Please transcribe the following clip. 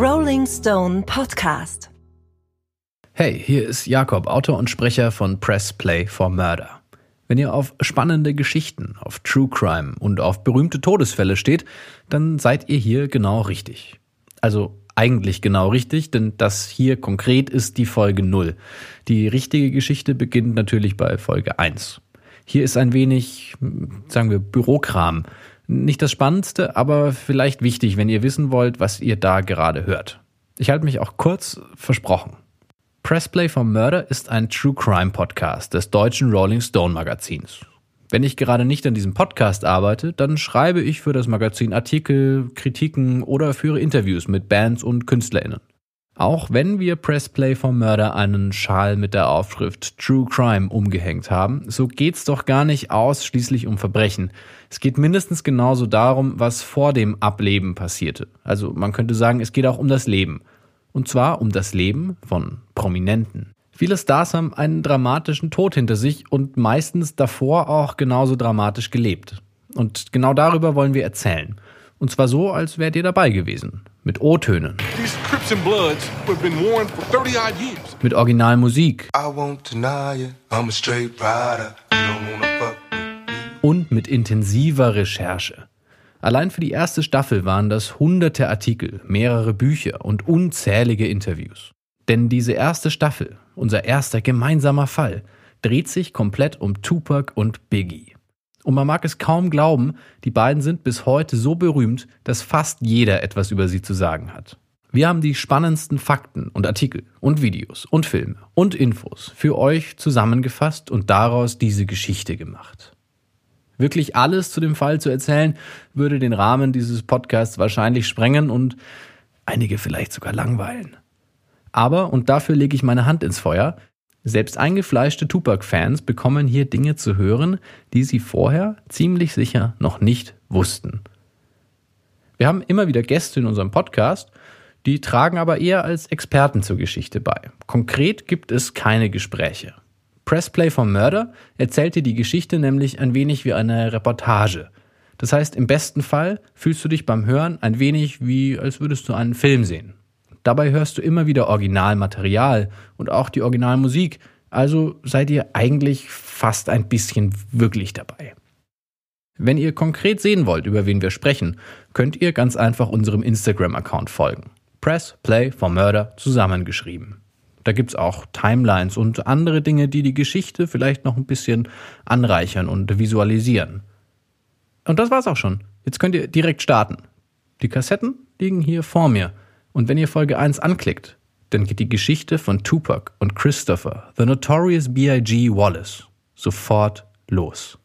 Rolling Stone Podcast. Hey, hier ist Jakob, Autor und Sprecher von Press Play for Murder. Wenn ihr auf spannende Geschichten, auf True Crime und auf berühmte Todesfälle steht, dann seid ihr hier genau richtig. Also eigentlich genau richtig, denn das hier konkret ist die Folge 0. Die richtige Geschichte beginnt natürlich bei Folge 1. Hier ist ein wenig, sagen wir, Bürokram. Nicht das Spannendste, aber vielleicht wichtig, wenn ihr wissen wollt, was ihr da gerade hört. Ich halte mich auch kurz versprochen. Pressplay for Murder ist ein True Crime Podcast des deutschen Rolling Stone Magazins. Wenn ich gerade nicht an diesem Podcast arbeite, dann schreibe ich für das Magazin Artikel, Kritiken oder führe Interviews mit Bands und KünstlerInnen. Auch wenn wir Pressplay for Murder einen Schal mit der Aufschrift True Crime umgehängt haben, so geht's doch gar nicht ausschließlich um Verbrechen. Es geht mindestens genauso darum, was vor dem Ableben passierte. Also man könnte sagen, es geht auch um das Leben. Und zwar um das Leben von Prominenten. Viele Stars haben einen dramatischen Tod hinter sich und meistens davor auch genauso dramatisch gelebt. Und genau darüber wollen wir erzählen. Und zwar so, als wärt ihr dabei gewesen. Mit O-Tönen. Mit Originalmusik. Und mit intensiver Recherche. Allein für die erste Staffel waren das hunderte Artikel, mehrere Bücher und unzählige Interviews. Denn diese erste Staffel, unser erster gemeinsamer Fall, dreht sich komplett um Tupac und Biggie. Und man mag es kaum glauben, die beiden sind bis heute so berühmt, dass fast jeder etwas über sie zu sagen hat. Wir haben die spannendsten Fakten und Artikel und Videos und Filme und Infos für euch zusammengefasst und daraus diese Geschichte gemacht. Wirklich alles zu dem Fall zu erzählen, würde den Rahmen dieses Podcasts wahrscheinlich sprengen und einige vielleicht sogar langweilen. Aber, und dafür lege ich meine Hand ins Feuer, selbst eingefleischte Tupac-Fans bekommen hier Dinge zu hören, die sie vorher ziemlich sicher noch nicht wussten. Wir haben immer wieder Gäste in unserem Podcast, die tragen aber eher als Experten zur Geschichte bei. Konkret gibt es keine Gespräche. Pressplay vom Mörder erzählt dir die Geschichte nämlich ein wenig wie eine Reportage. Das heißt, im besten Fall fühlst du dich beim Hören ein wenig wie, als würdest du einen Film sehen. Dabei hörst du immer wieder Originalmaterial und auch die Originalmusik, also seid ihr eigentlich fast ein bisschen wirklich dabei. Wenn ihr konkret sehen wollt, über wen wir sprechen, könnt ihr ganz einfach unserem Instagram-Account folgen. Press Play for Murder zusammengeschrieben. Da gibt's auch Timelines und andere Dinge, die die Geschichte vielleicht noch ein bisschen anreichern und visualisieren. Und das war's auch schon. Jetzt könnt ihr direkt starten. Die Kassetten liegen hier vor mir. Und wenn ihr Folge 1 anklickt, dann geht die Geschichte von Tupac und Christopher, The Notorious B.I.G. Wallace, sofort los.